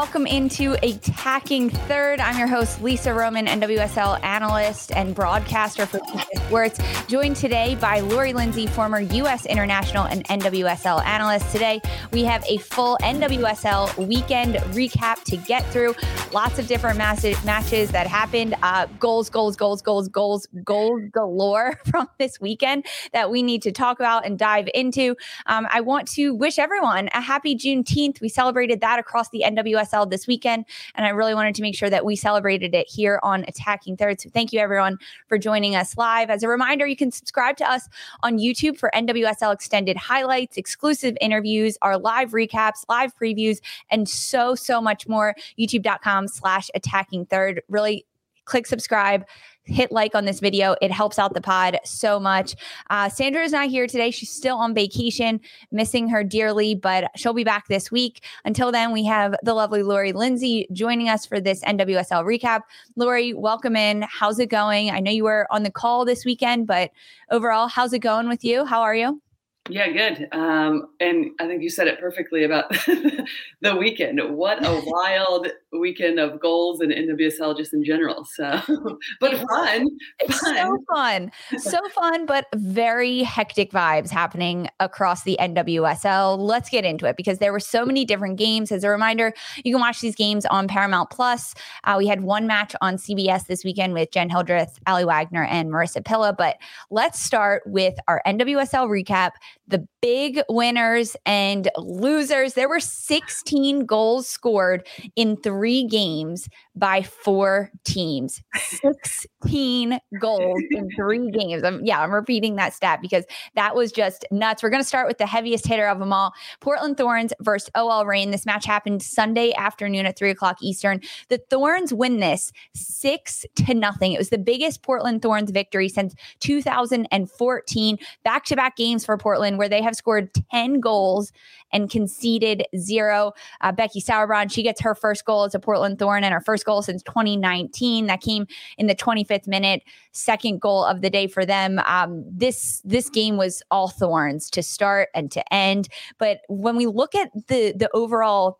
Welcome into Attacking Third. I'm your host, Lisa Roman, NWSL analyst and broadcaster for Sports. Joined today by Lori Lindsey, former U.S. international and NWSL analyst. Today, we have a full NWSL weekend recap to get through. Lots of different matches that happened. Uh, goals, goals, goals, goals, goals, goals galore from this weekend that we need to talk about and dive into. Um, I want to wish everyone a happy Juneteenth. We celebrated that across the NWSL this weekend. And I really wanted to make sure that we celebrated it here on Attacking Third. So thank you, everyone, for joining us live. As a reminder, you can subscribe to us on YouTube for NWSL extended highlights, exclusive interviews, our live recaps, live previews, and so, so much more. YouTube.com slash attacking third. Really click subscribe hit like on this video. It helps out the pod so much. Uh, Sandra is not here today. She's still on vacation, missing her dearly, but she'll be back this week. Until then, we have the lovely Lori Lindsey joining us for this NWSL recap. Lori, welcome in. How's it going? I know you were on the call this weekend, but overall, how's it going with you? How are you? Yeah, good. Um, and I think you said it perfectly about the weekend. What a wild weekend of goals and NWSL just in general. So, but fun. It's fun. so fun. So fun, but very hectic vibes happening across the NWSL. Let's get into it because there were so many different games. As a reminder, you can watch these games on Paramount Plus. Uh, we had one match on CBS this weekend with Jen Hildreth, Aly Wagner, and Marisa Pilla. But let's start with our NWSL recap the big winners and losers. There were 16 goals scored in three games by four teams. 16 goals in three games. I'm, yeah, I'm repeating that stat because that was just nuts. We're going to start with the heaviest hitter of them all Portland Thorns versus OL Reign. This match happened Sunday afternoon at three o'clock Eastern. The Thorns win this six to nothing. It was the biggest Portland Thorns victory since 2014. Back to back games for Portland where they have scored 10 goals and conceded zero. Uh, Becky Sauerbrunn, she gets her first goal as a Portland Thorn and her first goal since 2019. That came in the 25th minute, second goal of the day for them. Um, this this game was all Thorns to start and to end. But when we look at the the overall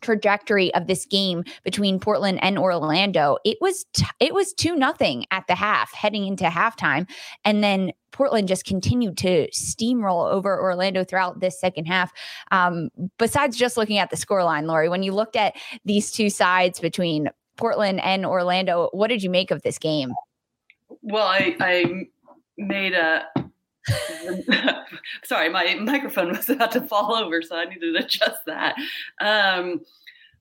trajectory of this game between Portland and Orlando, it was t- it was two nothing at the half heading into halftime, and then Portland just continued to steamroll over Orlando throughout this second half. Um, besides just looking at the scoreline, Lori, when you looked at these two sides between Portland and Orlando, what did you make of this game? Well, I, I made a sorry, my microphone was about to fall over, so I needed to adjust that. Um,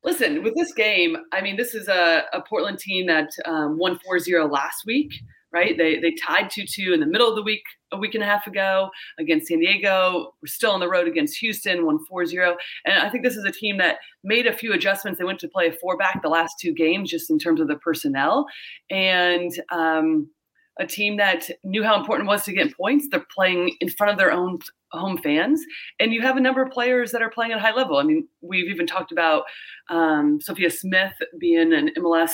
listen, with this game, I mean, this is a, a Portland team that um, won 4 0 last week, right? They, they tied 2 2 in the middle of the week, a week and a half ago against San Diego. We're still on the road against Houston, won 4 0. And I think this is a team that made a few adjustments. They went to play a four back the last two games, just in terms of the personnel. And, um, a team that knew how important it was to get points. They're playing in front of their own home fans, and you have a number of players that are playing at a high level. I mean, we've even talked about um, Sophia Smith being an MLS,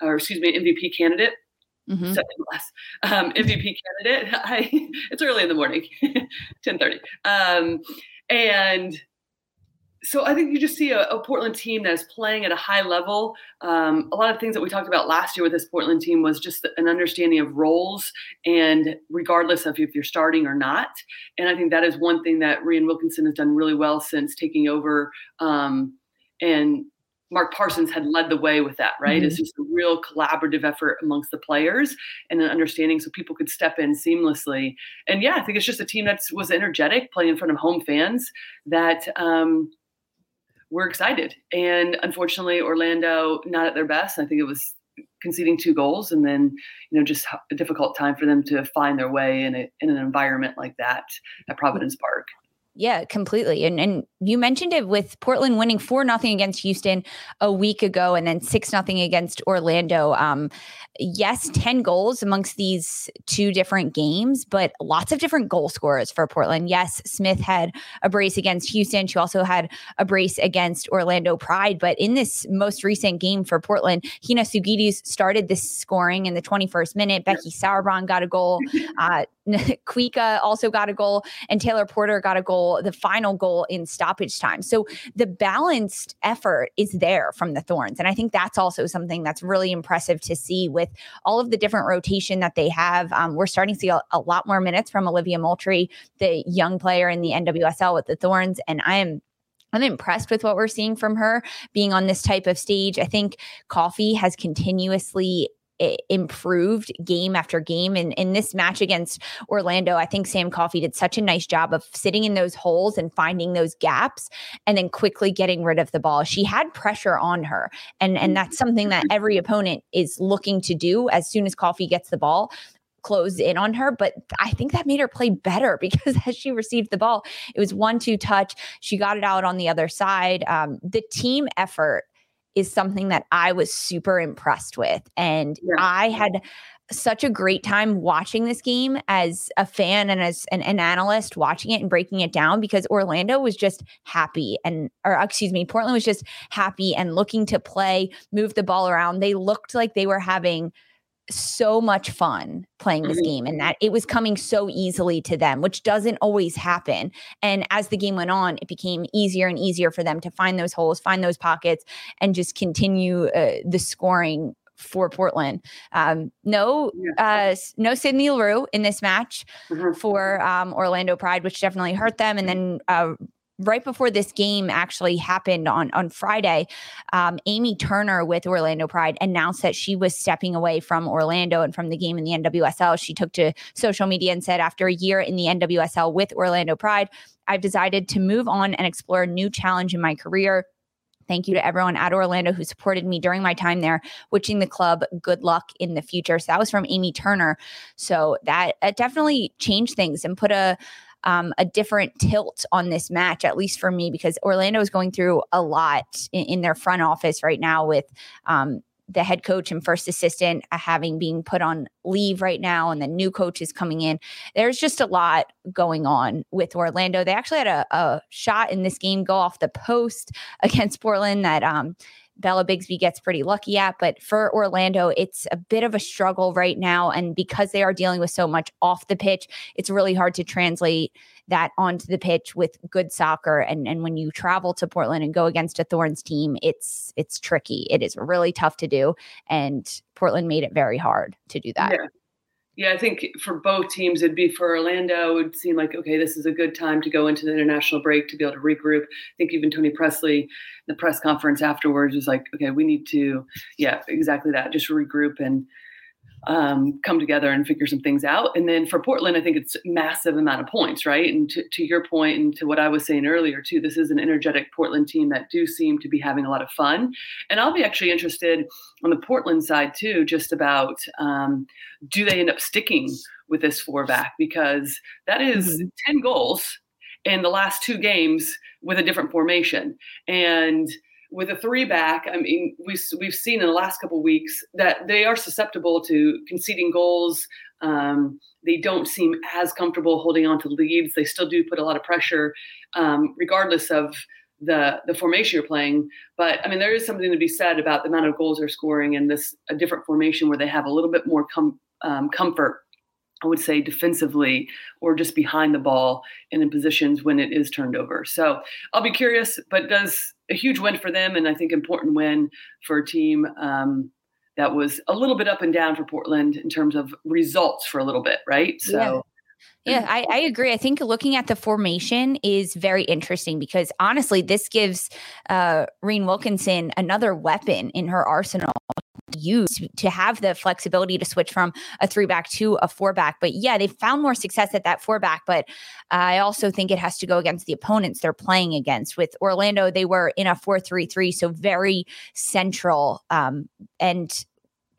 or excuse me, MVP candidate. Mm-hmm. So MLS um, MVP candidate. I, it's early in the morning, ten thirty, um, and so I think you just see a, a, Portland team that is playing at a high level. Um, a lot of things that we talked about last year with this Portland team was just an understanding of roles and regardless of if you're starting or not. And I think that is one thing that Rhian Wilkinson has done really well since taking over. Um, and Mark Parsons had led the way with that, right? Mm-hmm. It's just a real collaborative effort amongst the players and an understanding so people could step in seamlessly. And yeah, I think it's just a team that was energetic, playing in front of home fans that um, we're excited. And unfortunately, Orlando not at their best. I think it was conceding two goals and then you know just a difficult time for them to find their way in, a, in an environment like that at Providence Park. Yeah, completely. And and you mentioned it with Portland winning four nothing against Houston a week ago, and then six nothing against Orlando. Um, yes, ten goals amongst these two different games, but lots of different goal scorers for Portland. Yes, Smith had a brace against Houston. She also had a brace against Orlando Pride. But in this most recent game for Portland, Hina Sugita started this scoring in the 21st minute. Becky Sauerbrunn got a goal. Uh, Kuikka also got a goal, and Taylor Porter got a goal, the final goal in stoppage time. So the balanced effort is there from the Thorns. And I think that's also something that's really impressive to see with all of the different rotation that they have. Um, we're starting to see a, a lot more minutes from Olivia Moultrie, the young player in the NWSL with the Thorns. And I am I'm impressed with what we're seeing from her being on this type of stage. I think Coffey has continuously improved game after game. And in this match against Orlando, I think Sam Coffey did such a nice job of sitting in those holes and finding those gaps and then quickly getting rid of the ball. She had pressure on her. And, and that's something that every opponent is looking to do as soon as Coffey gets the ball close in on her, but I think that made her play better because as she received the ball, it was one two touch. She got it out on the other side. Um, the team effort is something that I was super impressed with. And yeah. I had such a great time watching this game as a fan and as an, an, analyst watching it and breaking it down because Orlando was just happy and or excuse me Portland was just happy and looking to play move the ball around they looked like they were having so much fun playing this mm-hmm. game and that it was coming so easily to them, which doesn't always happen. And as the game went on, it became easier and easier for them to find those holes, find those pockets, and just continue uh, the scoring for Portland. Um, no, uh, no Sydney Leroux in this match mm-hmm. for um, Orlando Pride, which definitely hurt them. And then uh, right before this game actually happened on on Friday, um, Amy Turner with Orlando Pride announced that she was stepping away from Orlando and from the game in the NWSL. She took to social media and said, after a year in the NWSL with Orlando Pride, I've decided to move on and explore a new challenge in my career. Thank you to everyone at Orlando who supported me during my time there, wishing the club good luck in the future. So that was from Amy Turner. So that, that definitely changed things and put a um, a different tilt on this match, at least for me, because Orlando is going through a lot in, in their front office right now with um, the head coach and first assistant uh, having being put on leave right now and the new coach is coming in. There's just a lot going on with orlando. They actually had a, a shot in this game go off the post against portland that um, Bella Bixby gets pretty lucky at. But for Orlando, it's a bit of a struggle right now. And because they are dealing with so much off the pitch, it's really hard to translate that onto the pitch with good soccer. And, and when you travel to Portland and go against a Thorns team, it's it's tricky. It is really tough to do. And Portland made it very hard to do that. Yeah. Yeah, I think for both teams, it'd be for Orlando. It would seem like okay, this is a good time to go into the international break to be able to regroup. I think even Toni Pressley, the press conference afterwards, was like, okay, we need to, yeah, exactly that, just regroup and um, come together and figure some things out. And then for Portland, I think it's massive amount of points, right? And to, to your point and to what I was saying earlier too, this is an energetic Portland team that do seem to be having a lot of fun. And I'll be actually interested on the Portland side too, just about um, do they end up sticking with this four back because that is mm-hmm. 10 goals in the last two games with a different formation. And with a three back, I mean, we've, we've seen in the last couple weeks that they are susceptible to conceding goals. Um, they don't seem as comfortable holding on to leads. They still do put a lot of pressure, um, regardless of the the formation you're playing. But I mean, there is something to be said about the amount of goals they're scoring in this a different formation where they have a little bit more com- um, comfort I would say defensively or just behind the ball and in positions when it is turned over. So I'll be curious, but does a huge win for them and I think important win for a team um, that was a little bit up and down for Portland in terms of results for a little bit, right? So. Yeah. Yeah, I, I, agree. I think looking at the formation is very interesting because honestly, this gives uh, Rhian Wilkinson another weapon in her arsenal use to have the flexibility to switch from a three back to a four back. But yeah, they've found more success at that four back. But I also think it has to go against the opponents they're playing against. With Orlando, they were in a four three three, so very central. Um, and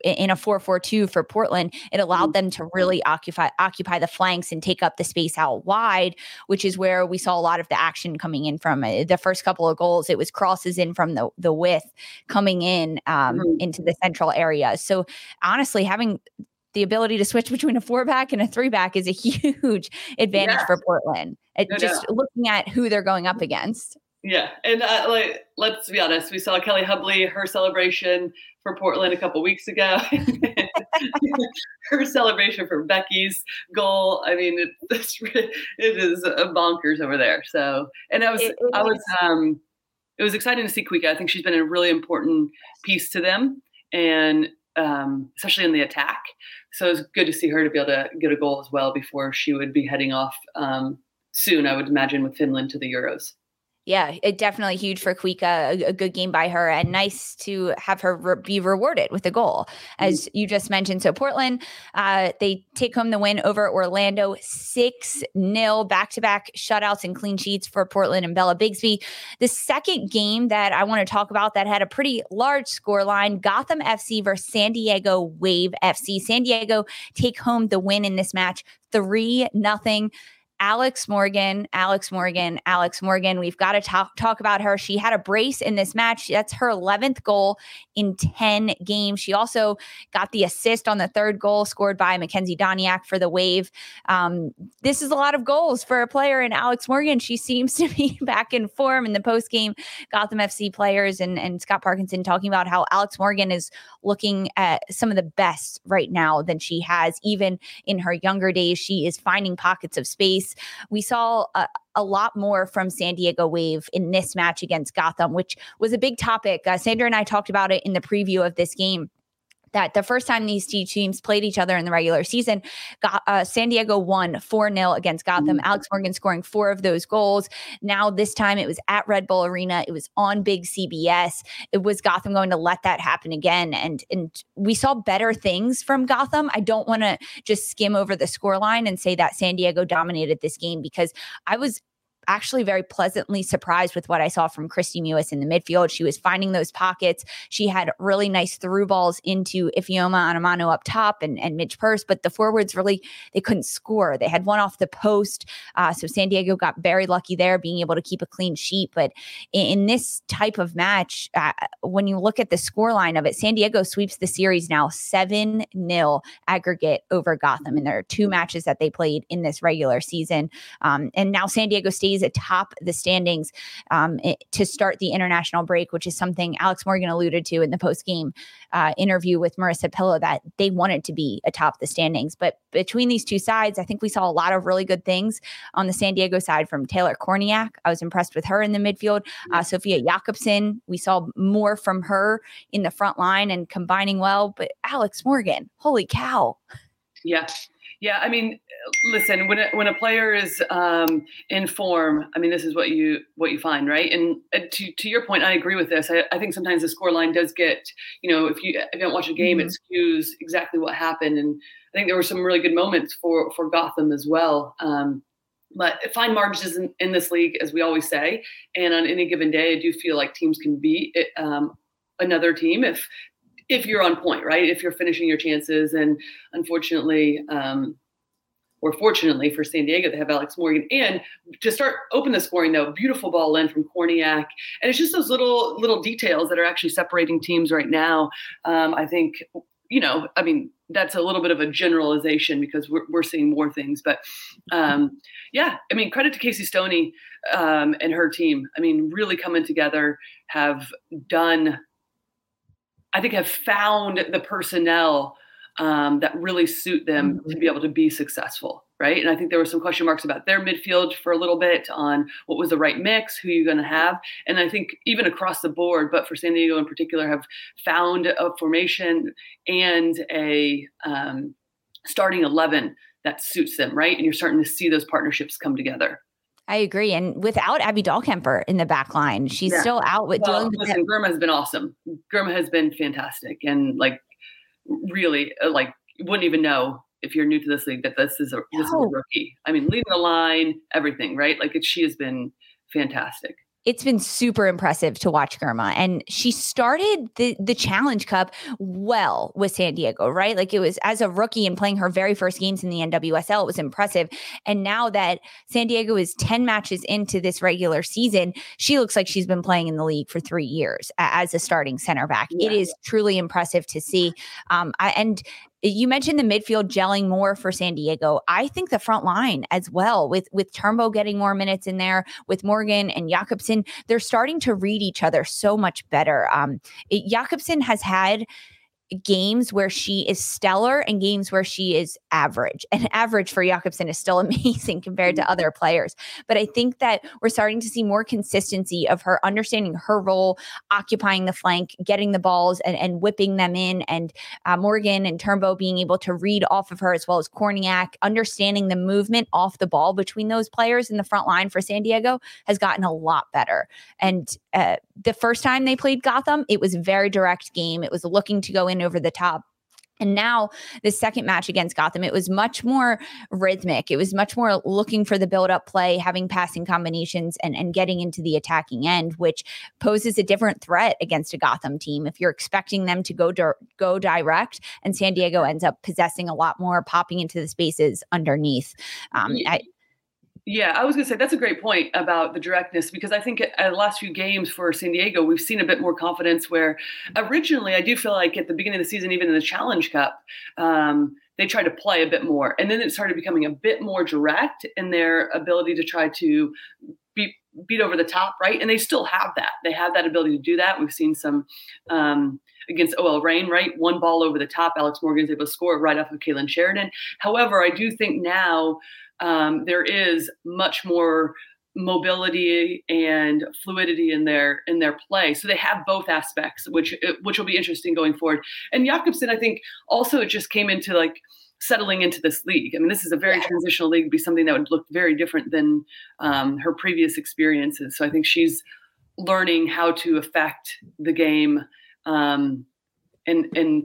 in a 4-4-2 for Portland, it allowed mm. them to really occupy occupy the flanks and take up the space out wide, which is where we saw a lot of the action coming in from. Uh, the first couple of goals, it was crosses in from the the width coming in um, mm-hmm. into the central area. So honestly, having the ability to switch between a four back and a three back is a huge advantage for Portland. It, no just doubt. looking at who they're going up against. Yeah, and uh, like let's be honest, we saw Kelli Hubly her celebration for Portland a couple weeks ago. her celebration for Becky's goal. I mean, it, it's, it is bonkers over there. So, and I was, it, it I was, um, it was exciting to see Kuikka. I think she's been a really important piece to them, and um, especially in the attack. So it was good to see her to be able to get a goal as well before she would be heading off um, soon. I would imagine with Finland to the Euros. Yeah, it definitely huge for Kuikka. A, a, good game by her, and nice to have her re- be rewarded with a goal, mm-hmm. as you just mentioned. So Portland, uh, they take home the win over Orlando, six 0 back to back shutouts and clean sheets for Portland and Bella Bixby. The second game that I want to talk about that had a pretty large score line: Gotham FC versus San Diego Wave FC. San Diego take home the win in this match, three nothing. Alex Morgan, Alex Morgan, Alex Morgan. We've got to talk talk about her. She had a brace in this match. That's her 11th goal in 10 games. She also got the assist on the third goal scored by Makenzie Doniak for the Wave. Um, this is a lot of goals for a player in Alex Morgan. She seems to be back in form in the post game Gotham FC players and, and Scott Parkinson talking about how Alex Morgan is looking at some of the best right now than she has even in her younger days. She is finding pockets of space. We saw a, a lot more from San Diego Wave in this match against Gotham, which was a big topic. Uh, Sandra and I talked about it in the preview of this game that the first time these two teams played each other in the regular season, got, uh, San Diego won 4 0 against Gotham. Mm-hmm. Alex Morgan scoring four of those goals. Now, this time it was at Red Bull Arena. It was on big CBS. It was Gotham going to let that happen again. And, and we saw better things from Gotham. I don't want to just skim over the scoreline and say that San Diego dominated this game because I was actually very pleasantly surprised with what I saw from Kristie Mewis in the midfield. She was finding those pockets. She had really nice through balls into Ifeoma Onumonu up top and, and Midge Purce, but the forwards really, they couldn't score. They had one off the post. Uh, so San Diego got very lucky there, being able to keep a clean sheet. But in, in this type of match, uh, when you look at the score line of it, San Diego sweeps the series now 7 0 aggregate over Gotham. And there are two matches that they played in this regular season. Um, and now San Diego State stays atop the standings um, it, to start the international break, which is something Alex Morgan alluded to in the post game uh, interview with Marisa Pilla that they wanted to be atop the standings. But between these two sides, I think we saw a lot of really good things on the San Diego side from Taylor Kornieck. I was impressed with her in the midfield. Uh, Sofia Jakobsson, we saw more from her in the front line and combining well. But Alex Morgan, holy cow. Yeah, yeah, I mean, listen, when a, when a player is um, in form, I mean, this is what you what you find, right? And to to your point, I agree with this. I, I think sometimes the score line does get, you know, if you if you don't watch a game, mm-hmm. it skews exactly what happened. And I think there were some really good moments for for Gotham as well. Um, but fine margins in, in, this league, as we always say, and on any given day, I do feel like teams can beat it, um, another team if if you're on point, right? If you're finishing your chances, and unfortunately, um, or fortunately for San Diego, they have Alex Morgan. And to start open the scoring, though, beautiful ball in from Kornieck, and it's just those little little details that are actually separating teams right now. Um, I think you know, I mean, that's a little bit of a generalization because we're, we're seeing more things. But um, yeah, I mean, credit to Casey Stoney um, and her team. I mean, really coming together, have done I think have found the personnel um, that really suit them mm-hmm. to be able to be successful, right? And I think there were some question marks about their midfield for a little bit on what was the right mix, who you're going to have, and I think even across the board, but for San Diego in particular, have found a formation and a um, starting eleven that suits them, right? And you're starting to see those partnerships come together. I agree. And without Abby Dahlkemper in the back line, she's yeah. still out with well, listen, Girma has been awesome. Girma has been fantastic. And like really uh, like you wouldn't even know if you're new to this league that this is a this is a rookie. I mean, leading the line, everything, right? Like it, she has been fantastic it's been super impressive to watch Girma. And she started the the Challenge Cup well with San Diego, right? Like it was as a rookie and playing her very first games in the NWSL, it was impressive. And now that San Diego is 10 matches into this regular season, she looks like she's been playing in the league for three years as a starting center back. Yeah. It is truly impressive to see. Um, I, and you mentioned the midfield gelling more for San Diego. I think the front line as well, with with Turnbow getting more minutes in there, with Morgan and Jakobsson, they're starting to read each other so much better. Um, it, Jakobsson has had games where she is stellar and games where she is average. And average for Jakobsson is still amazing compared to mm-hmm. other players. But I think that we're starting to see more consistency of her understanding her role, occupying the flank, getting the balls and, and whipping them in. And uh, Morgan and Turnbow being able to read off of her as well as Kornieck, understanding the movement off the ball between those players in the front line for San Diego has gotten a lot better. And uh, the first time they played Gotham, it was a very direct game. It was looking to go in over the top. And now the second match against Gotham, it was much more rhythmic. It was much more looking for the build-up play, having passing combinations and, and getting into the attacking end, which poses a different threat against a Gotham team. If you're expecting them to go di- go direct, and San Diego ends up possessing a lot more, popping into the spaces underneath. Um, I, yeah, I was going to say that's a great point about the directness because I think at the last few games for San Diego, we've seen a bit more confidence. Where originally, I do feel like at the beginning of the season, even in the Challenge Cup, um, they tried to play a bit more, and then it started becoming a bit more direct in their ability to try to beat beat over the top, right? And they still have that. They have that ability to do that. We've seen some. Um, against OL Reign, right? One ball over the top. Alex Morgan's able to score right off of Kailen Sheridan. However, I do think now um, there is much more mobility and fluidity in their in their play. So they have both aspects, which which will be interesting going forward. And Jakobsson, I think, also it just came into like settling into this league. I mean, this is a very yeah. transitional league, be something that would look very different than um, her previous experiences. So I think she's learning how to affect the game. Um, and and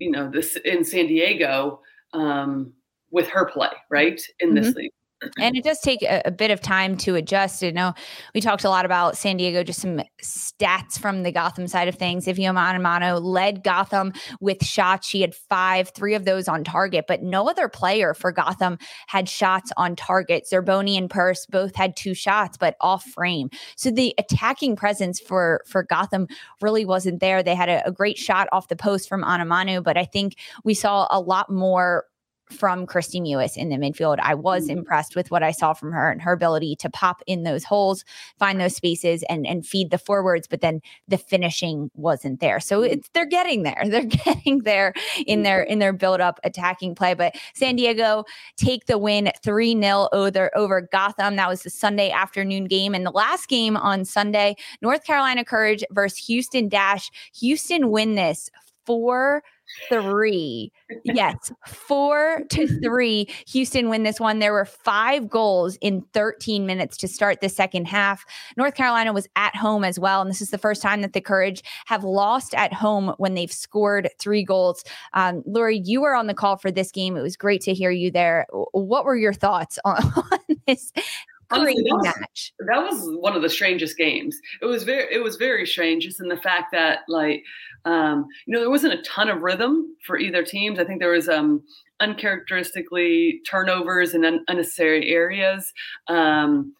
you know this in San Diego. Um, with her play, right? In this mm-hmm. league and it does take a, a, bit of time to adjust. You know, we talked a lot about San Diego, just some stats from the Gotham side of things. Evie Onumonu led Gotham with shots. She had five, three of those on target, but no other player for Gotham had shots on target. Zerboni and Purce both had two shots, but off frame. So the attacking presence for for Gotham really wasn't there. They had a, a great shot off the post from Onumonu, but I think we saw a lot more from Kristie Mewis in the midfield. I was mm-hmm. impressed with what I saw from her and her ability to pop in those holes, find those spaces, and and feed the forwards. But then the finishing wasn't there. So mm-hmm. it's they're getting there. They're getting there in their in their build up attacking play. But San Diego take the win three 0 over over Gotham. That was the Sunday afternoon game, and the last game on Sunday, North Carolina Courage versus Houston Dash. Houston win this four three. Yes, four to three. Houston win this one. There were five goals in 13 minutes to start the second half. North Carolina was at home as well. And this is the first time that the Courage have lost at home when they've scored three goals. Um, Lori, you were on the call for this game. It was great to hear you there. What were your thoughts on, on this Honestly, that, was, that was one of the strangest games. It was very, it was very strange, just in the fact that, like, um, you know, there wasn't a ton of rhythm for either teams. I think there was um, uncharacteristically turnovers in un- unnecessary areas. Um,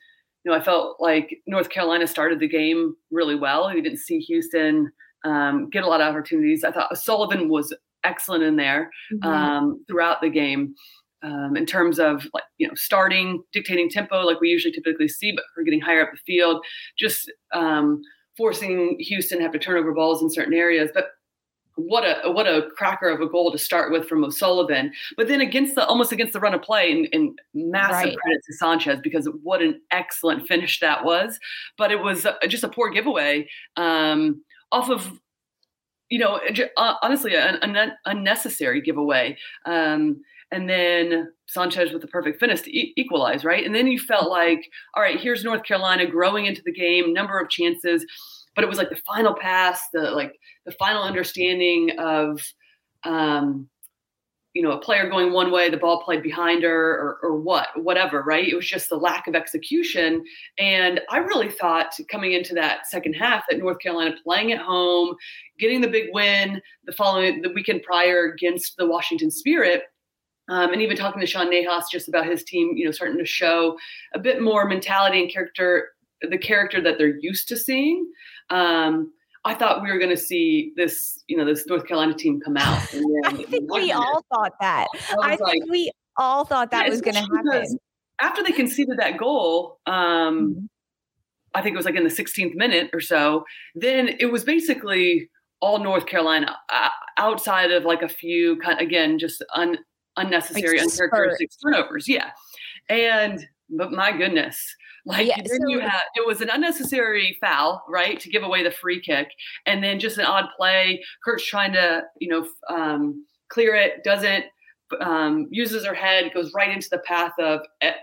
you know, I felt like North Carolina started the game really well. We didn't see Houston um, get a lot of opportunities. I thought Sullivan was excellent in there mm-hmm. Um, throughout the game um, in terms of like you know starting dictating tempo like we usually typically see but we're getting higher up the field just um, forcing houston to have to turn over balls in certain areas but what a what a cracker of a goal to start with from O'Sullivan. But then against the almost against the run of play and, and massive right. credit to Sanchez because what an excellent finish that was. But it was just a poor giveaway um, off of you know uh, honestly an, an unnecessary giveaway. Um, and then Sanchez with the perfect finish to e- equalize, right? And then you felt like, all right, here's North Carolina growing into the game, number of chances, but it was like the final pass, the like the final understanding of um, you know, a player going one way, the ball played behind her, or, or what, whatever, right? It was just the lack of execution. And I really thought coming into that second half that North Carolina playing at home, getting the big win the following the weekend prior against the Washington Spirit. Um, and even talking to Sean Nahas just about his team, you know, starting to show a bit more mentality and character, the character that they're used to seeing. Um, I thought we were going to see this, you know, this North Carolina team come out. I think we all thought that. I, I like, think we all thought that yeah, was going to happen. After they conceded that goal, um, mm-hmm. I think it was like in the 16th minute or so, then it was basically all North Carolina uh, outside of like a few kind again just un, unnecessary like uncharacteristic turnovers. Yeah. And but my goodness, like yeah, then so, you had it was an unnecessary foul, right, to give away the free kick, and then just an odd play. Kurt's trying to, you know, um, clear it, doesn't um, uses her head, goes right into the path of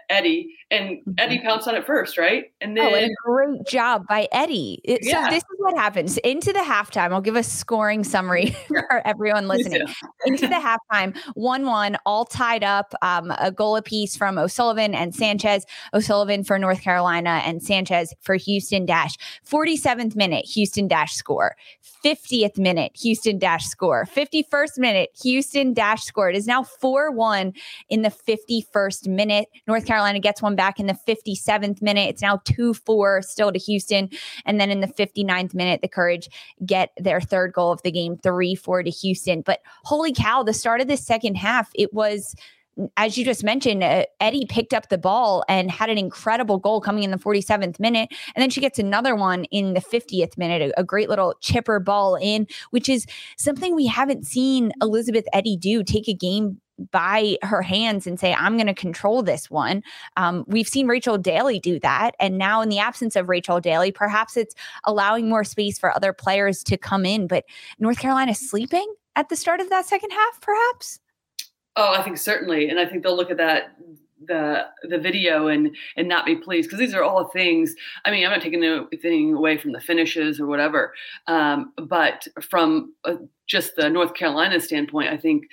Eddy, and Eddy mm-hmm. pounced on it first, right? And then oh, and great job by Eddy. Yeah. So this is what happens into the halftime. I'll give a scoring summary for everyone listening. into the halftime, one-one, all tied up. Um, a goal apiece from O'Sullivan and Sanchez. O'Sullivan for North Carolina and Sanchez for Houston Dash. Forty-seventh minute, Houston Dash score. 50th minute, Houston Dash score. 51st minute, Houston Dash score. It is now 4 1 in the 51st minute. North Carolina gets one back in the 57th minute. It's now 2 4 still to Houston. And then in the 59th minute, the Courage get their third goal of the game, 3 4 to Houston. But holy cow, the start of the second half, it was as you just mentioned, uh, Eddy picked up the ball and had an incredible goal coming in the 47th minute. And then she gets another one in the 50th minute, a, a, great little chipper ball in, which is something we haven't seen Elizabeth Eddy do take a game by her hands and say, I'm going to control this one. Um, we've seen Rachel Daly do that. And now, in the absence of Rachel Daly, perhaps it's allowing more space for other players to come in. But North Carolina sleeping at the start of that second half, perhaps? Oh, I think certainly, and I think they'll look at that the the video and and not be pleased because these are all things. I mean, I'm not taking anything away from the finishes or whatever, um, but from uh, just the North Carolina standpoint, I think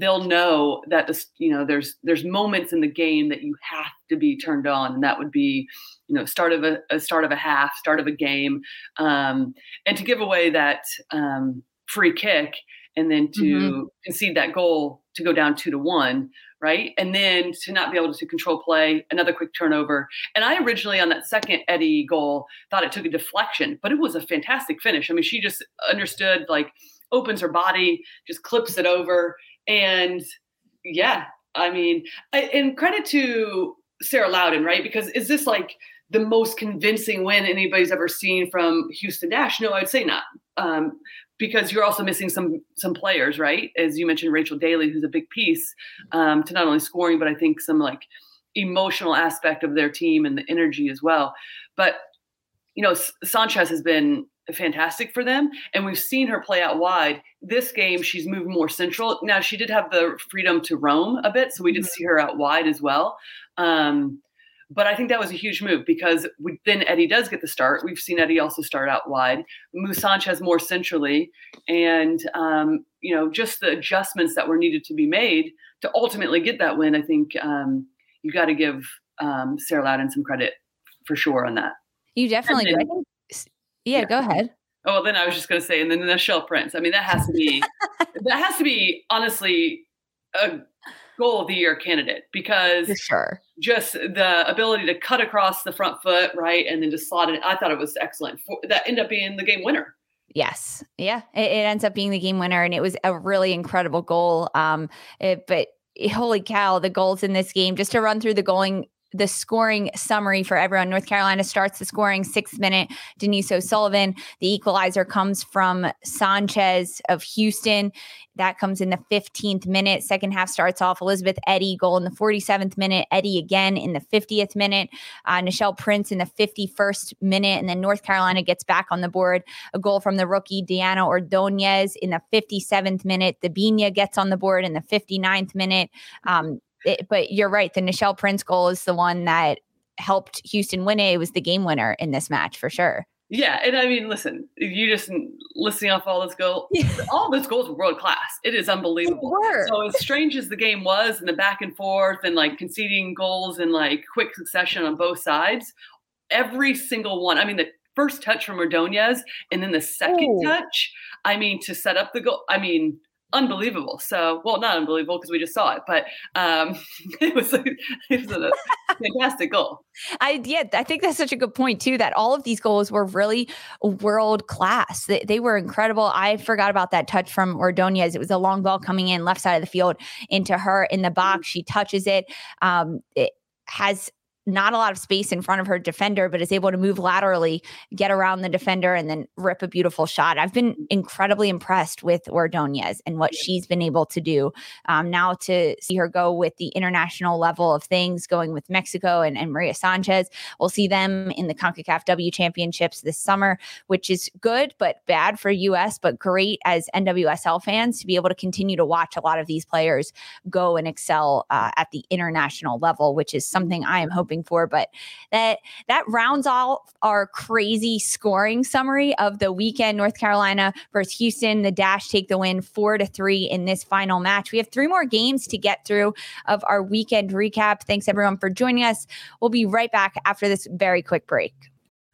they'll know that this you know there's there's moments in the game that you have to be turned on, and that would be you know start of a, a start of a half, start of a game, um, and to give away that um, free kick and then to mm-hmm. concede that goal to go down two to one, right? And then to not be able to control play, another quick turnover. And I originally on that second Eddy goal thought it took a deflection, but it was a fantastic finish. I mean, she just understood, like, opens her body, just clips it over. And yeah, I mean, I, and credit to Sarah Lowdon, right? Because is this like the most convincing win anybody's ever seen from Houston Dash? No, I'd say not. Um, because you're also missing some some players, right? As you mentioned, Rachel Daly, who's a big piece um, to not only scoring, but I think some like emotional aspect of their team and the energy as well. But you know, Sanchez has been fantastic for them, and we've seen her play out wide. This game, she's moved more central. Now, she did have the freedom to roam a bit, so we did mm-hmm. see her out wide as well. Um, but I think that was a huge move because we, then Eddy does get the start. We've seen Eddy also start out wide, move Sanchez more centrally, and um, you know just the adjustments that were needed to be made to ultimately get that win. I think um, you got to give um, Sarah Lowdon some credit for sure on that. You definitely then, do. Yeah, yeah, go ahead. Oh, well, then I was just going to say, and then the Nichelle Prince. I mean, that has to be that has to be honestly a goal of the year candidate because For sure. just the ability to cut across the front foot, right, and then just slot it. I thought it was excellent. For, that ended up being the game winner. Yes, yeah, it, it, ends up being the game winner, and it was a really incredible goal. Um, it, but holy cow, the goals in this game! Just to run through the going the scoring summary for everyone. North Carolina starts the scoring sixth minute. Denise O'Sullivan. The equalizer comes from Sanchez of Houston. That comes in the 15th minute. Second half starts off Elizabeth Eddy goal in the 47th minute. Eddy again in the 50th minute. Uh, Nichelle Prince in the 51st minute. And then North Carolina gets back on the board. A goal from the rookie Diana Ordonez in the 57th minute. Debinha gets on the board in the 59th minute. Um, it, but you're right. The Nichelle Prince goal is the one that helped Houston win it. It was the game winner in this match for sure. Yeah, and I mean, listen, you just listening off all this goal, all those goals were world class. It is unbelievable. So as strange as the game was, and the back and forth, and like conceding goals in like quick succession on both sides, every single one. I mean, the first touch from Ordonez, and then the second Ooh. touch. I mean, to set up the goal. I mean, unbelievable. So, well, not unbelievable because we just saw it, but um, it was a, it was a fantastic goal. I yeah, I think that's such a good point too. That all of these goals were really world class. They, they were incredible. I forgot about that touch from Ordonez. It was a long ball coming in left side of the field into her in the box. She touches it. Um, it has not a lot of space in front of her defender, but is able to move laterally, get around the defender, and then rip a beautiful shot. I've been incredibly impressed with Ordonez and what she's been able to do. Um, now to see her go with the international level of things, going with Mexico and, and Maria Sanchez, we'll see them in the CONCACAF W Championships this summer, which is good but bad for US, but great as NWSL fans to be able to continue to watch a lot of these players go and excel uh, at the international level, which is something I am hoping hoping for. But that that rounds off our crazy scoring summary of the weekend. North Carolina versus Houston. The Dash take the win four to three in this final match. We have three more games to get through of our weekend recap. Thanks everyone for joining us. We'll be right back after this very quick break.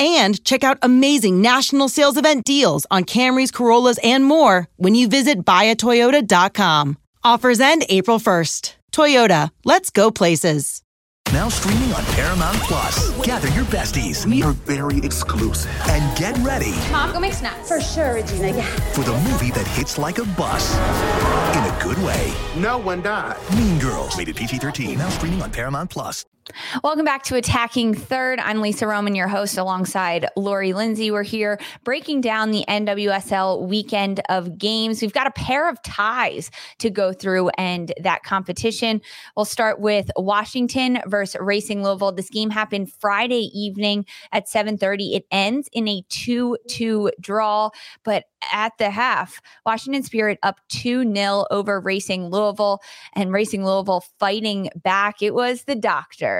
and check out amazing national sales event deals on Camrys, Corollas, and more when you visit buyatoyota.com. Offers end April 1st. Toyota, let's go places. Now streaming on Paramount Plus. Gather your besties. We are very exclusive. And get ready. Mom, go make snacks. For sure, Regina, yeah. For the movie that hits like a bus. In a good way. No one died. Mean Girls. Rated PG 13. Now streaming on Paramount Plus. Welcome back to Attacking Third. I'm Lisa Roman, your host, alongside Lori Lindsey. We're here breaking down the NWSL weekend of games. We've got a pair of ties to go through and that competition. We'll start with Washington versus Racing Louisville. This game happened Friday evening at 7:30. It ends in a 2-2 draw, but at the half, Washington Spirit up 2 0 over Racing Louisville and Racing Louisville fighting back. It was the doctor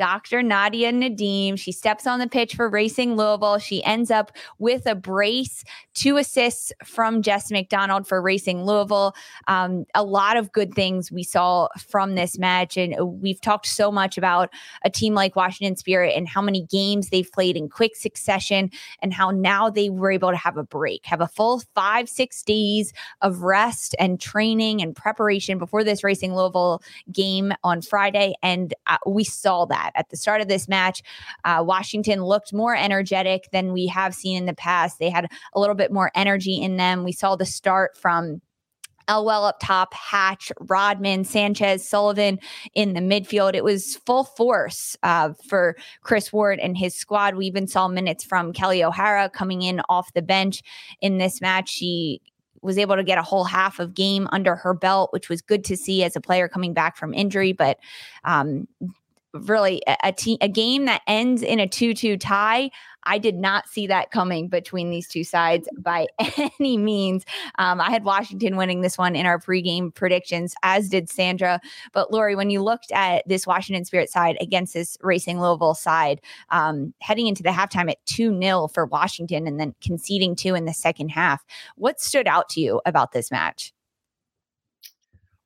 Dr. Nadia Nadim. She steps on the pitch for Racing Louisville. She ends up with a brace, two assists from Jess McDonald for Racing Louisville. Um, a lot of good things we saw from this match. And we've talked so much about a team like Washington Spirit and how many games they've played in quick succession and how now they were able to have a break, have a full five, six days of rest and training and preparation before this Racing Louisville game on Friday. And uh, we saw that that. At the start of this match, uh, Washington looked more energetic than we have seen in the past. They had a little bit more energy in them. We saw the start from Elwell up top, Hatch, Rodman, Sanchez, Sullivan in the midfield. It was full force uh, for Kris Ward and his squad. We even saw minutes from Kelley O'Hara coming in off the bench in this match. She was able to get a whole half of game under her belt, which was good to see as a player coming back from injury. But um, really a, a, a game that ends in a 2-2 tie i did not see that coming between these two sides by any means. Um, i had washington winning this one in our pregame predictions as did sandra. But lori when you looked at this washington spirit side against this racing louisville side um, heading into the halftime at 2-0 for washington and then conceding two in the second half what stood out to you about this match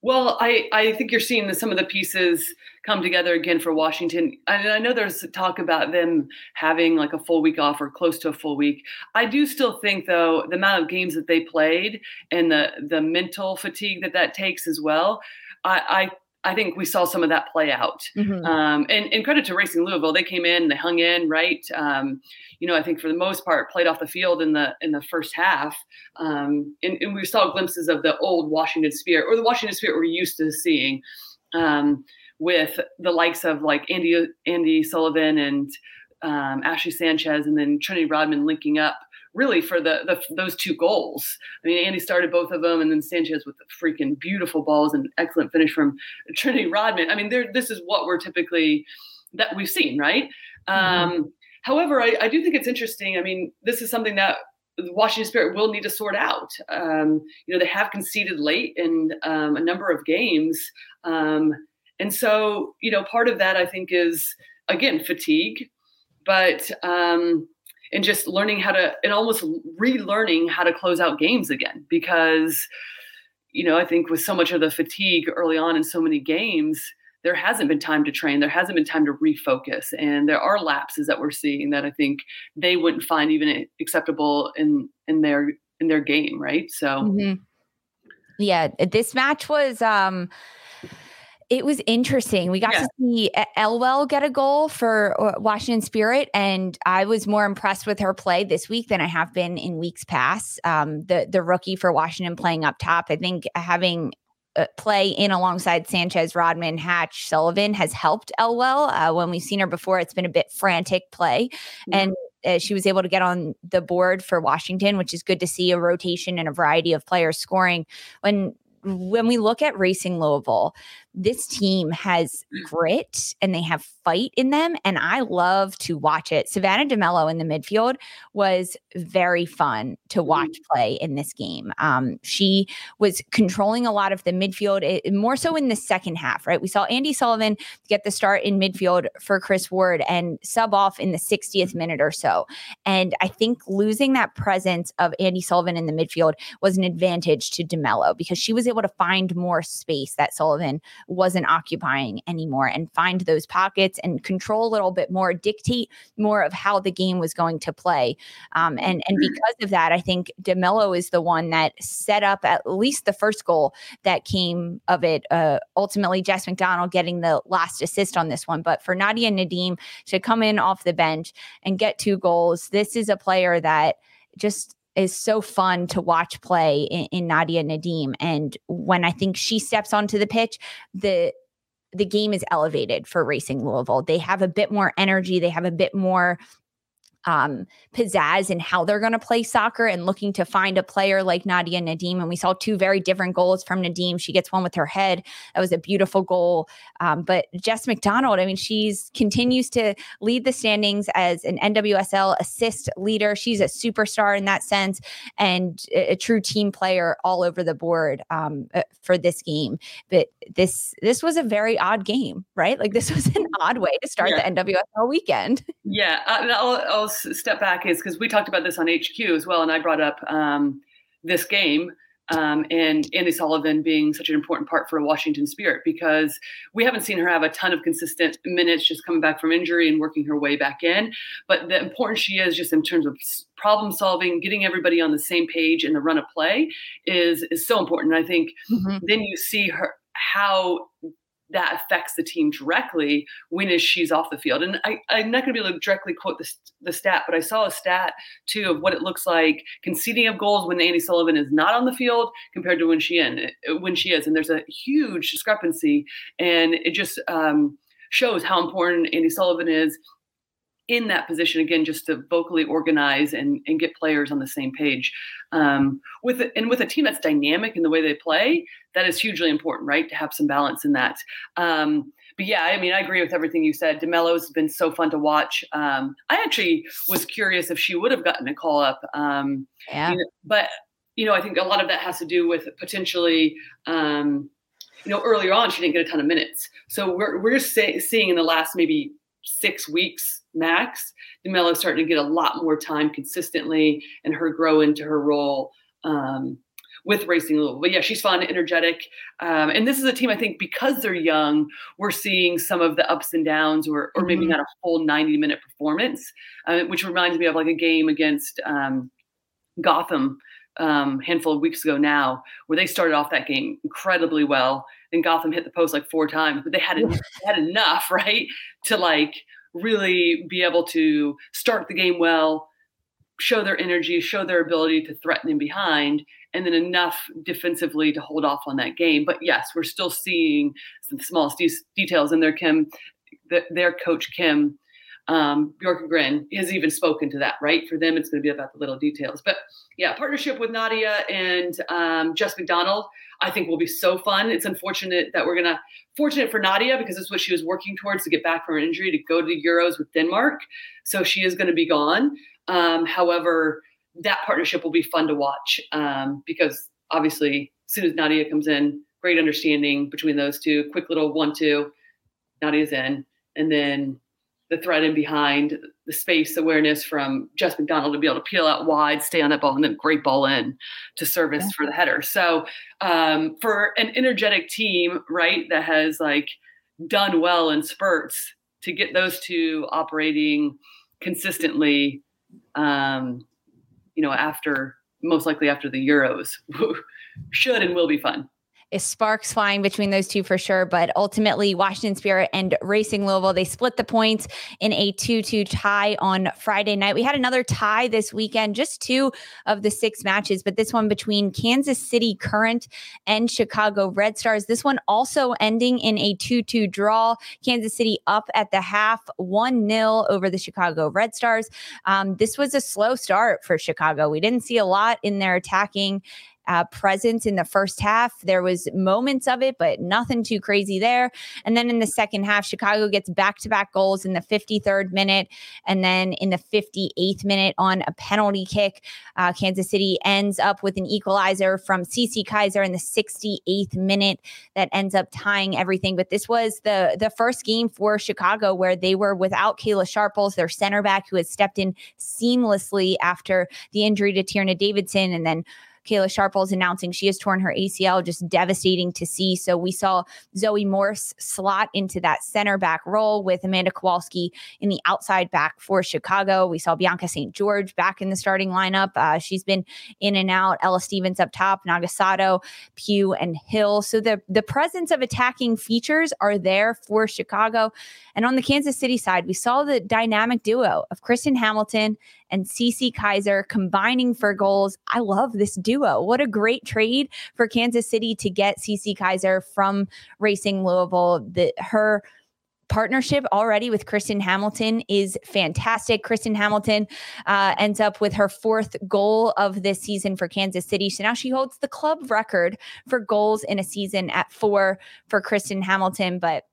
well, I, I think you're seeing some of the pieces come together again for Washington. And I know there's talk about them having like a full week off or close to a full week. I do still think, though, the amount of games that they played and the the mental fatigue that that takes as well. I, I think we saw some of that play out. Mhm. Um, and, and credit to Racing Louisville, they came in, they hung in, right? Um, you know, I think for the most part, played off the field in the in the first half, um, and, and we saw glimpses of the old Washington Spirit or the Washington Spirit we're used to seeing, um, with the likes of like Andi Andi Sullivan and um, Ashley Sanchez, and then Trinity Rodman linking up really for the, the those two goals. I mean, Andi started both of them, and then Sanchez with the freaking beautiful balls and excellent finish from Trinity Rodman. I mean, this is what we're typically that we've seen, right? Um, however, I, I do think it's interesting. I mean, this is something that the Washington Spirit will need to sort out. Um, you know, they have conceded late in um, a number of games, um, and so you know, part of that I think is again fatigue, but um, and just learning how to and almost relearning how to close out games again because you know i think with so much of the fatigue early on in so many games there hasn't been time to train there hasn't been time to refocus and there are lapses that we're seeing that i think they wouldn't find even acceptable in in their in their game right so Mhm. Yeah, this match was um it was interesting. We got Yeah. to see Elwell get a goal for uh, Washington Spirit, and I was more impressed with her play this week than I have been in weeks past. Um, the the rookie for Washington playing up top, I think having uh, play in alongside Sanchez, Rodman, Hatch, Sullivan has helped Elwell. Uh, when we've seen her before, it's been a bit frantic play, and uh, she was able to get on the board for Washington, which is good to see a rotation and a variety of players scoring. When when we look at Racing Louisville, this team has grit and they have fight in them, and I love to watch it. Savannah DeMello in the midfield was very fun to mm-hmm. watch play in this game. Um, she was controlling a lot of the midfield, it, more so in the second half, right? We saw Andi Sullivan get the start in midfield for Kris Ward and sub off in the 60th minute or so. And I think losing that presence of Andi Sullivan in the midfield was an advantage to DeMello because she was able to find more space that Sullivan wasn't occupying anymore and find those pockets and control a little bit more, dictate more of how the game was going to play. Um, and and because of that, I think DeMello is the one that set up at least the first goal that came of it. Uh, ultimately, Jess McDonald getting the last assist on this one, but for Nadia Nadim to come in off the bench and get two goals, this is a player that just is so fun to watch play in, in Nadia Nadim. And when I think she steps onto the pitch, the the game is elevated for Racing Louisville. They have a bit more energy. They have a bit more um, pizzazz in how they're going to play soccer and looking to find a player like Nadia Nadim. And we saw two very different goals from Nadim. She gets one with her head. That was a beautiful goal. Um, but Jess McDonald, I mean, she's continues to lead the standings as an NWSL assist leader. She's a superstar in that sense and a, a true team player all over the board um, uh, for this game. But this this was a very odd game, right? Like this was an odd way to start Yeah. the NWSL weekend. Yeah, uh, I'll, I'll step back is because we talked about this on HQ as well, and I brought up um, this game um, and Andi Sullivan being such an important part for Washington Spirit because we haven't seen her have a ton of consistent minutes just coming back from injury and working her way back in. But the importance she is just in terms of problem solving, getting everybody on the same page in the run of play is is so important. I think then you see her how that affects the team directly when is she's off the field. And I, I'm not going to be able to directly quote the, the stat, but I saw a stat too of what it looks like conceding of goals when Andi Sullivan is not on the field compared to when she in when she is. And there's a huge discrepancy, and it just um, shows how important Andi Sullivan is in that position again just to vocally organize and, and get players on the same page. Um, with and with a team that's dynamic in the way they play that is hugely important right? To have some balance in that. Um, but yeah i mean i agree with everything you said. DeMello's been so fun to watch. Um, i actually was curious if she would have gotten a call up um, Yeah. you know, but you know i think a lot of that has to do with potentially um, you know earlier on she didn't get a ton of minutes. So we're, we're just say, seeing in the last maybe six weeks max DeMello starting to get a lot more time consistently and her grow into her role um, with Racing Louisville. But yeah, she's fun, energetic. Um, and this is a team, I think, because they're young, we're seeing some of the ups and downs or, or maybe Mhm. not a full 90 minute performance, uh, which reminds me of like a game against um, Gotham um, handful of weeks ago now, where they started off that game incredibly well. And Gotham hit the post like four times, but they had, they had enough, right, to like really be able to start the game well, show their energy, show their ability to threaten in behind, and then enough defensively to hold off on that game. But yes, we're still seeing some smallest de- details in their Kim, the, their coach Kim um, Björkegren has even spoken to that, right? For them, it's going to be about the little details. But yeah, partnership with Nadia and um, Jess McDonald, I think will be so fun. It's unfortunate that we're going to, fortunate for Nadia because it's what she was working towards to get back from her injury to go to the Euros with Denmark. So she is going to be gone. Um, however, that partnership will be fun to watch um, because obviously, as soon as Nadia comes in, great understanding between those two, quick little one two, Nadia's in. And then the threat in behind, the space awareness from Jess McDonald to be able to peel out wide, stay on that ball, and then great ball in to service yeah. for the header. So um, for an energetic team, right, that has like done well in spurts, to get those two operating consistently, um, you know, after most likely after the Euros, should and will be fun sparks flying between those two for sure. But ultimately, Washington Spirit and Racing Louisville, they split the points in a 2 2 tie on Friday night. We had another tie this weekend, just two of the six matches, but this one between Kansas City Current and Chicago Red Stars. This one also ending in a 2 2 draw. Kansas City up at the half, 1 0 over the Chicago Red Stars. Um, this was a slow start for Chicago. We didn't see a lot in their attacking uh, presence in the first half. There was moments of it, but nothing too crazy there. And then in the second half, Chicago gets back-to-back goals in the 53rd minute and then in the 58th minute on a penalty kick. Uh, Kansas City ends up with an equalizer from Cece Kizer in the 68th minute that ends up tying everything. But this was the the first game for Chicago where they were without Kayla Sharples, their center back, who had stepped in seamlessly after the injury to Tierna Davidson, and then Kayla Sharples announcing she has torn her ACL, just devastating to see. So we saw Zoe Morse slot into that center back role with Amanda Kowalski in the outside back for Chicago. We saw Bianca St. George back in the starting lineup. Uh, she's been in and out. Ella Stevens up top, Nagasato, Pugh, and Hill. So the, the presence of attacking features are there for Chicago. And on the Kansas City side, we saw the dynamic duo of Kristen Hamilton and Cece Kizer combining for goals. I love this duo. What a great trade for Kansas City to get Cece Kizer from Racing Louisville. The, her partnership already with Kristen Hamilton is fantastic. Kristen Hamilton uh, ends up with her fourth goal of this season for Kansas City. So now she holds the club record for goals in a season at four for Kristen Hamilton. But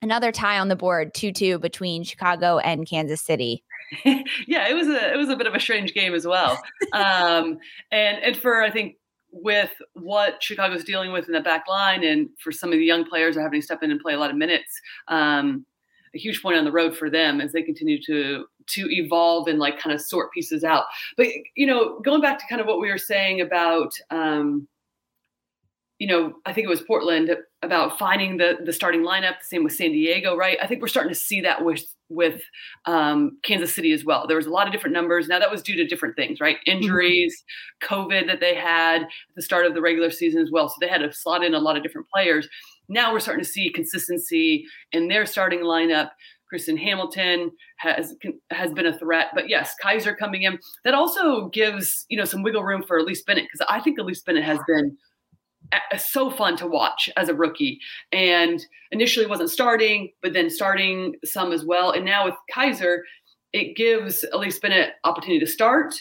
another tie on the board 2-2 between Chicago and Kansas City. yeah, it was a it was a bit of a strange game as well. um, and and for I think with what Chicago's dealing with in the back line, and for some of the young players are having to step in and play a lot of minutes. Um, a huge point on the road for them as they continue to to evolve and like kind of sort pieces out. But you know, going back to kind of what we were saying about um, you know, I think it was Portland about finding the the starting lineup. The same with San Diego, right? I think we're starting to see that with with um, Kansas City as well. There was a lot of different numbers. Now that was due to different things, right? Mm-hmm. Injuries, mm-hmm. COVID that they had at the start of the regular season as well. So they had to slot in a lot of different players. Now we're starting to see consistency in their starting lineup. Kristen Hamilton has has been a threat, but yes, Kizer coming in. That also gives you know some wiggle room for Elise Bennett because I think Elise Bennett has been so fun to watch as a rookie. And initially wasn't starting but then starting some as well. And now with Kizer it gives elise bennett opportunity to start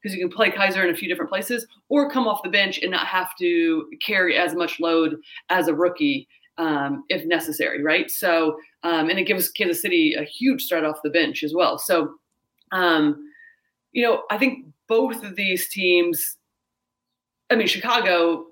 because you can play Kizer in a few different places or come off the bench and not have to carry as much load as a rookie um, if necessary right? So um, and it gives kansas city a huge start off the bench as well. So um, you know i think both of these teams i mean chicago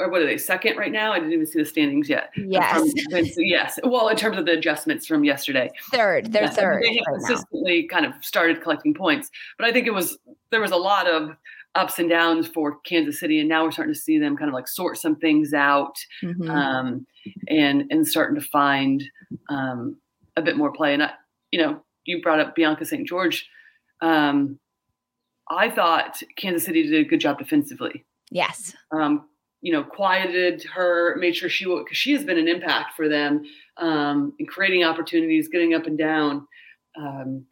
or what are they second right now? I didn't even see the standings yet. Yes, from, yes. Well, in terms of the adjustments from yesterday, third. They're yes. third. They have right consistently now. kind of started collecting points, but I think it was there was a lot of ups and downs for Kansas City, and now we're starting to see them kind of like sort some things out, mm-hmm. um, and and starting to find um, a bit more play. And I, you know, you brought up Bianca St. George. Um, I thought Kansas City did a good job defensively. Yes. Um, you know, quieted her, made sure she because she has been an impact for them um, in creating opportunities, getting up and down um,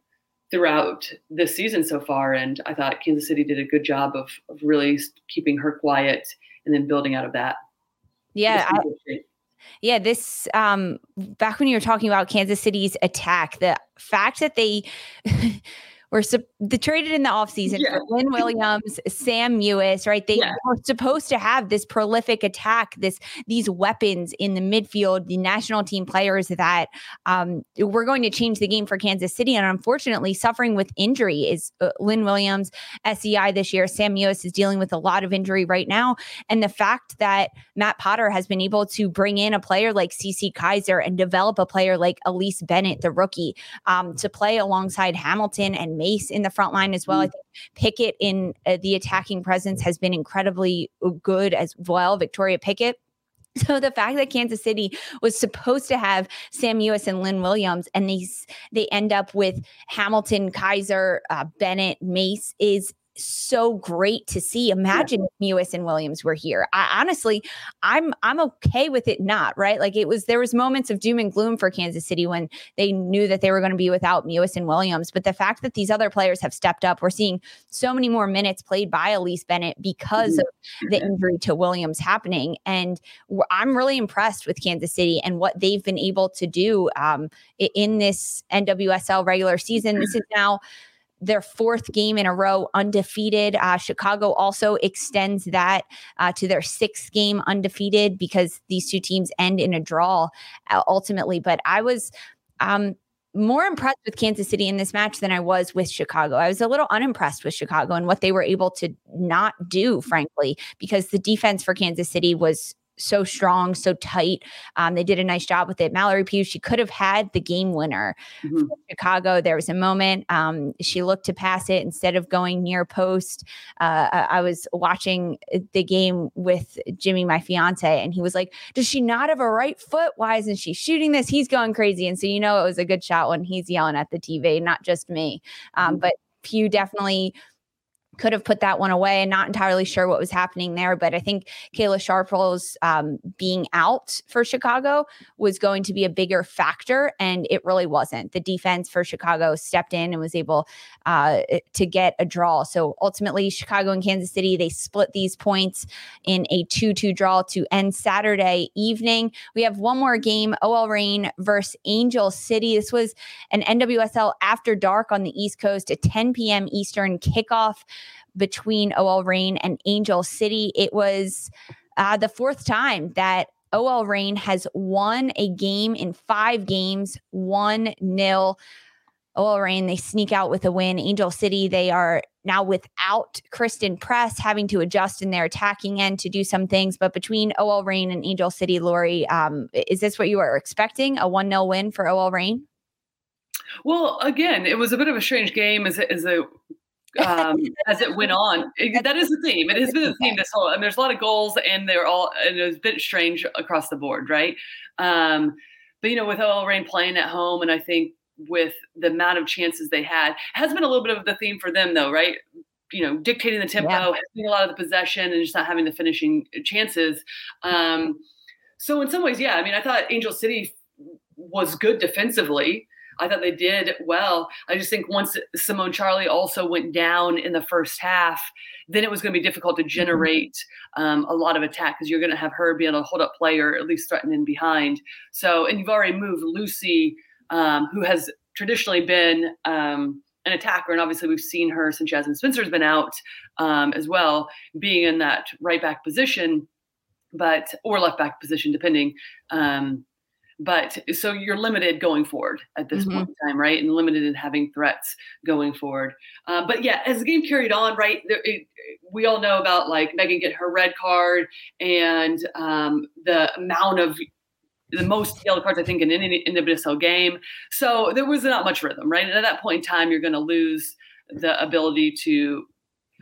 throughout this season so far. And I thought Kansas City did a good job of, of really keeping her quiet and then building out of that. Yeah. I, yeah, this um back when you were talking about Kansas City's attack, the fact that they were su- the traded in the offseason yeah. for Lynn Williams, Sam Mewis, right? They yeah. were supposed to have this prolific attack, this these weapons in the midfield, the national team players that um, we're going to change the game for Kansas City. And unfortunately, suffering with injury is uh, Lynn Williams, SEI this year. Sam Mewis is dealing with a lot of injury right now. And the fact that Matt Potter has been able to bring in a player like Cece Kizer and develop a player like Elise Bennett, the rookie, um, to play alongside Hamilton and Mace in the front line as well. Mm-hmm. I think Pickett in uh, the attacking presence has been incredibly uh, good as well. Victoria Pickett. So the fact that Kansas City was supposed to have Sam Mewis and Lynn Williams, and these they end up with Hamilton, Kizer, uh, Bennett, Mace is so great to see. Imagine yeah. if Mewis and Williams were here. I honestly, I'm I'm okay with it not, right? Like it was there was moments of doom and gloom for Kansas City when they knew that they were going to be without Mewis and Williams. But the fact that these other players have stepped up, we're seeing so many more minutes played by Elise Bennett because mm-hmm. of the injury to Williams happening. And I'm really impressed with Kansas City and what they've been able to do um, in this NWSL regular season. This is now their fourth game in a row undefeated. Uh, Chicago also extends that uh, to their sixth game undefeated because these two teams end in a draw uh, ultimately. But I was um, more impressed with Kansas City in this match than I was with Chicago. I was a little unimpressed with Chicago and what they were able to not do, frankly, because the defense for Kansas City was so strong, so tight. Um, they did a nice job with it. Mallory Pugh, she could have had the game winner mm-hmm. Chicago. There was a moment um, she looked to pass it instead of going near post. Uh, I, I, was watching the game with Jimmy, my fiance, and he was like, Does she not have a right foot? Why isn't she shooting this? He's going crazy. And so, you know, it was a good shot when he's yelling at the TV, not just me. Um, mm-hmm. But Pugh definitely could have put that one away and not entirely sure what was happening there. But I think Kayla Sharples um, being out for Chicago was going to be a bigger factor, and it really wasn't. The defense for Chicago stepped in and was able uh, to get a draw. So ultimately, Chicago and Kansas City, they split these points in a 2 2 draw to end Saturday evening. We have one more game OL Reign versus Angel City. This was an NWSL after dark on the East Coast, a 10 p.m. Eastern kickoff between OL Reign and Angel City. It was uh, the fourth time that OL Reign has won a game in five games, one nil. OL Reign, they sneak out with a win. Angel City, they are now without Christen Press having to adjust in their attacking end to do some things. But between OL Reign and Angel City, Lori, um, is this what you are expecting? A 1 0 win for OL Reign? Well, again, it was a bit of a strange game as a, as a um, as it went on. It, that is the theme. It has been the theme this whole. And there's a lot of goals, and they're all and it was a bit strange across the board, right? Um, but you know, with OL Reign playing at home, and I think with the amount of chances they had, has been a little bit of the theme for them, though, right? You know, dictating the tempo, yeah. having a lot of the possession, and just not having the finishing chances. Um, so in some ways, yeah. I mean, I thought Angel City was good defensively. I thought they did well. I just think once Simone Charley also went down in the first half, then it was going to be difficult to mm-hmm. generate um, a lot of attack because you're going to have her be able to hold up play or at least threaten in behind. So, and you've already moved Lucy, um, who has traditionally been um, an attacker, and obviously we've seen her since Jasmyne Spencer's been out um, as well, being in that right back position, but or left back position, depending. Um, but so you're limited going forward at this mm-hmm. point in time right and limited in having threats going forward uh, but yeah as the game carried on right there, it, we all know about like megan get her red card and um, the amount of the most yellow cards I think in any in the NWSL game. So there was not much rhythm, right? And at that point in time, you're going to lose the ability to,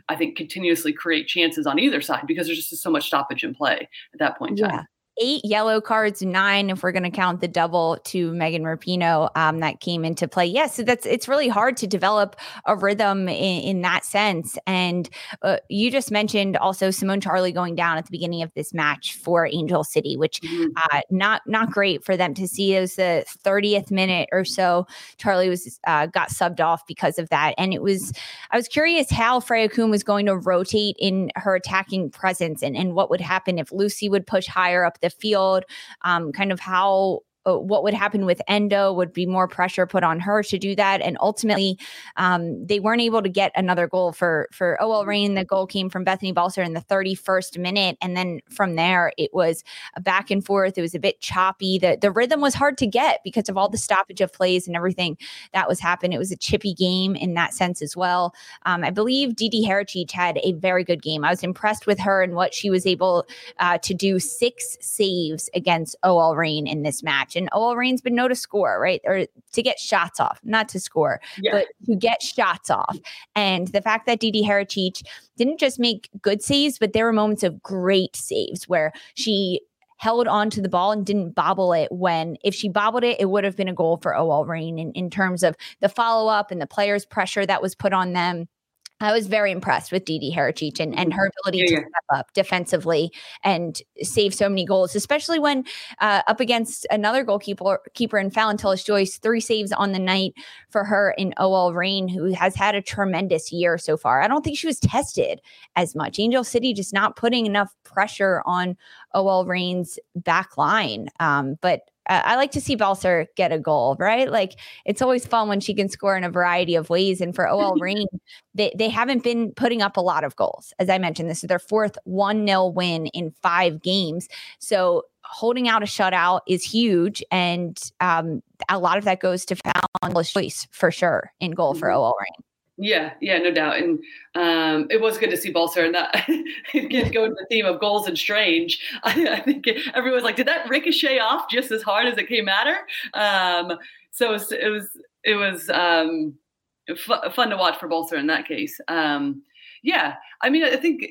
I think, continuously create chances on either side because there's just so much stoppage in play at that point in yeah. time. Eight yellow cards, nine if we're going to count the double to Megan Rapinoe um, that came into play. Yes, yeah, so that's it's really hard to develop a rhythm in, in that sense. And uh, you just mentioned also Simone Charley going down at the beginning of this match for Angel City, which mm-hmm. uh, not not great for them to see. It was the 30th minute or so. Charley was uh, got subbed off because of that, and it was I was curious how Freya Coombe was going to rotate in her attacking presence and and what would happen if Lucy would push higher up the field, um, kind of how what would happen with Endo would be more pressure put on her to do that, and ultimately, um, they weren't able to get another goal for for OL Reign. The goal came from Bethany Balcer in the 31st minute, and then from there it was back and forth. It was a bit choppy. the The rhythm was hard to get because of all the stoppage of plays and everything that was happening. It was a chippy game in that sense as well. Um, I believe Didi Haracic had a very good game. I was impressed with her and what she was able uh, to do. Six saves against OL Reign in this match match. And OL Reign's been known to score, right? Or to get shots off, not to score, yeah. but to get shots off. And the fact that Didi Haracic didn't just make good saves, but there were moments of great saves where she held on to the ball and didn't bobble it when if she bobbled it, it would have been a goal for OL Reign in, in terms of the follow up and the players' pressure that was put on them. I was very impressed with Didi Haracic and, and her ability yeah, to step up defensively and save so many goals, especially when uh, up against another goalkeeper keeper in Phallon Tullis Joyce, three saves on the night for her in OL Reign, who has had a tremendous year so far. I don't think she was tested as much. Angel City just not putting enough pressure on OL Reign's back line. Um, but I like to see Balcer get a goal, right? Like it's always fun when she can score in a variety of ways. And for OL Reign, they, they haven't been putting up a lot of goals. As I mentioned, this is their fourth 1 0 win in five games. So holding out a shutout is huge. And um, a lot of that goes to Phallon Joyce for sure in goal for mm-hmm. OL Reign. Yeah, yeah, no doubt. And um, it was good to see Balcer and that again go to the theme of goals and strange. I, I, think everyone's like, did that ricochet off just as hard as it came at her? Um, so it was it was, it was um, f- fun to watch for Balcer in that case. Um, yeah, I mean, I think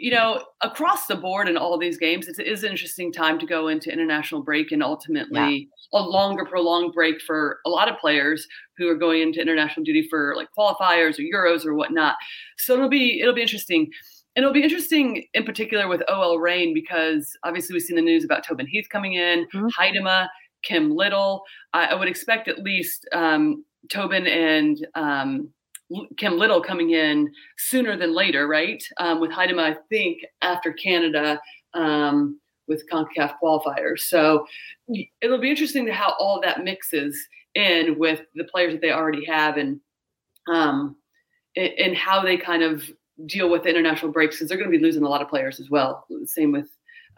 you know, across the board in all these games, it is an interesting time to go into international break and ultimately yeah. a longer, prolonged break for a lot of players who are going into international duty for like qualifiers or Euros or whatnot. So it'll be it'll be interesting. And it'll be interesting in particular with OL Reign because obviously we've seen the news about Tobin Heath coming in, mm-hmm. Huitema, Kim Little. I, I, would expect at least um, Tobin and um, Kim Little coming in sooner than later, right? Um, with Huitema, I think after Canada um, with CONCACAF qualifiers. So it'll be interesting to how all that mixes in with the players that they already have and um, and how they kind of deal with the international breaks because they're going to be losing a lot of players as well. Same with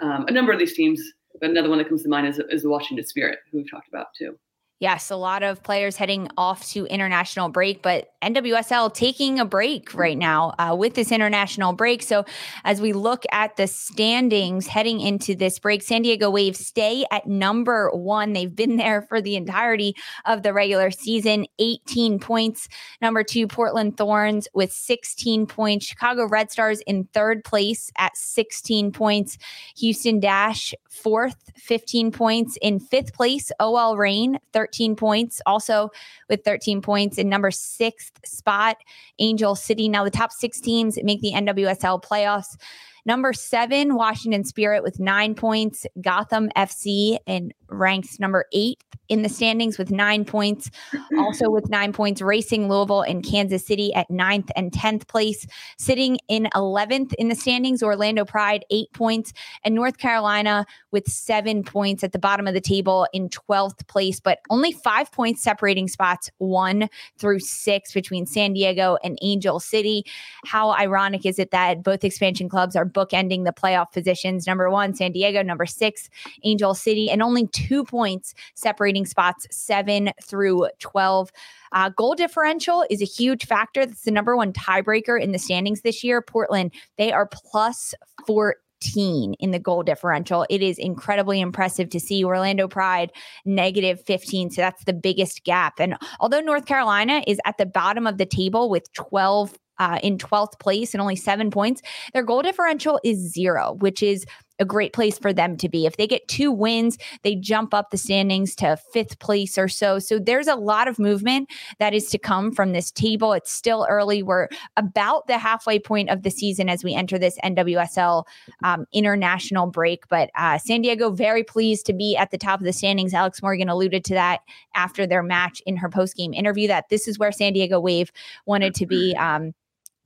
um, a number of these teams. But another one that comes to mind is, is the Washington Spirit, who we've talked about too. Yes, a lot of players heading off to international break, but NWSL taking a break right now uh, with this international break. So, as we look at the standings heading into this break, San Diego Wave stay at number one. They've been there for the entirety of the regular season, 18 points. Number two, Portland Thorns with 16 points. Chicago Red Stars in third place at 16 points. Houston Dash fourth, 15 points. In fifth place, OL Reign, 13 points. Also with 13 points in number sixth spot, Angel City. Now, the top six teams make the NWSL playoffs. Number seven, Washington Spirit with nine points. Gotham FC and ranks number eight in the standings with nine points. Also with nine points, Racing Louisville and Kansas City at ninth and 10th place. Sitting in 11th in the standings, Orlando Pride, eight points. And North Carolina with seven points at the bottom of the table in 12th place, but only five points separating spots one through six between San Diego and Angel City. How ironic is it that both expansion clubs are bookending the playoff positions? Number one, San Diego, number six, Angel City, and only two points separating spots seven through 12. Uh, goal differential is a huge factor. That's the number one tiebreaker in the standings this year. Portland, they are plus 14 in the goal differential. It is incredibly impressive to see Orlando Pride negative 15. So that's the biggest gap. And although North Carolina is at the bottom of the table with 12 uh, in 12th place and only seven points, their goal differential is zero, which is a great place for them to be. If they get two wins, they jump up the standings to fifth place or so. So there's a lot of movement that is to come from this table. It's still early. We're about the halfway point of the season as we enter this NWSL um, international break. But uh, San Diego, very pleased to be at the top of the standings. Alex Morgan alluded to that after their match in her post game interview that this is where San Diego Wave wanted to be. Um,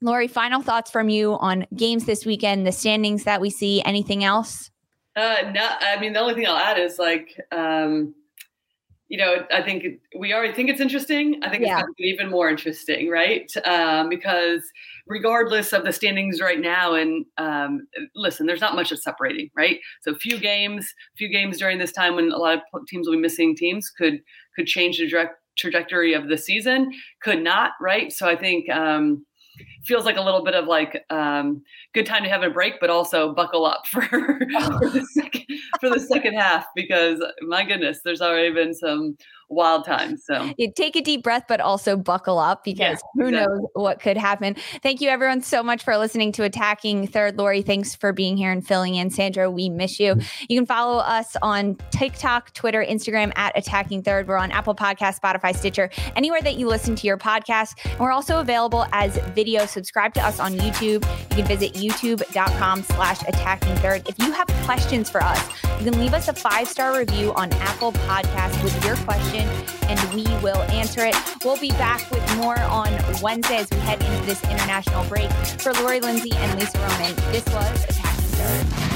Lori, final thoughts from you on games this weekend, the standings that we see. Anything else? Uh, no, I mean the only thing I'll add is like, um, you know, I think we already think it's interesting. I think yeah. it's going to be even more interesting, right? Um, because regardless of the standings right now, and um, listen, there's not much that's separating, right? So few games, few games during this time when a lot of teams will be missing teams could could change the direct trajectory of the season. Could not, right? So I think. Feels like a little bit of like um, good time to have a break, but also buckle up for, for, the second, for the second half because my goodness, there's already been some wild times. So you take a deep breath, but also buckle up because yeah, who exactly. knows what could happen. Thank you everyone so much for listening to Attacking Third. Lori, thanks for being here and filling in. Sandra, we miss you. You can follow us on TikTok, Twitter, Instagram at Attacking Third. We're on Apple Podcast, Spotify, Stitcher, anywhere that you listen to your podcast. And we're also available as video. Subscribe to us on YouTube. You can visit youtube.com slash attacking third. If you have questions for us, you can leave us a five-star review on Apple Podcast with your question question and we will answer it. We'll be back with more on Wednesday as we head into this international break. For Lori Lindsey and Lisa Roman, this was Attacking Third.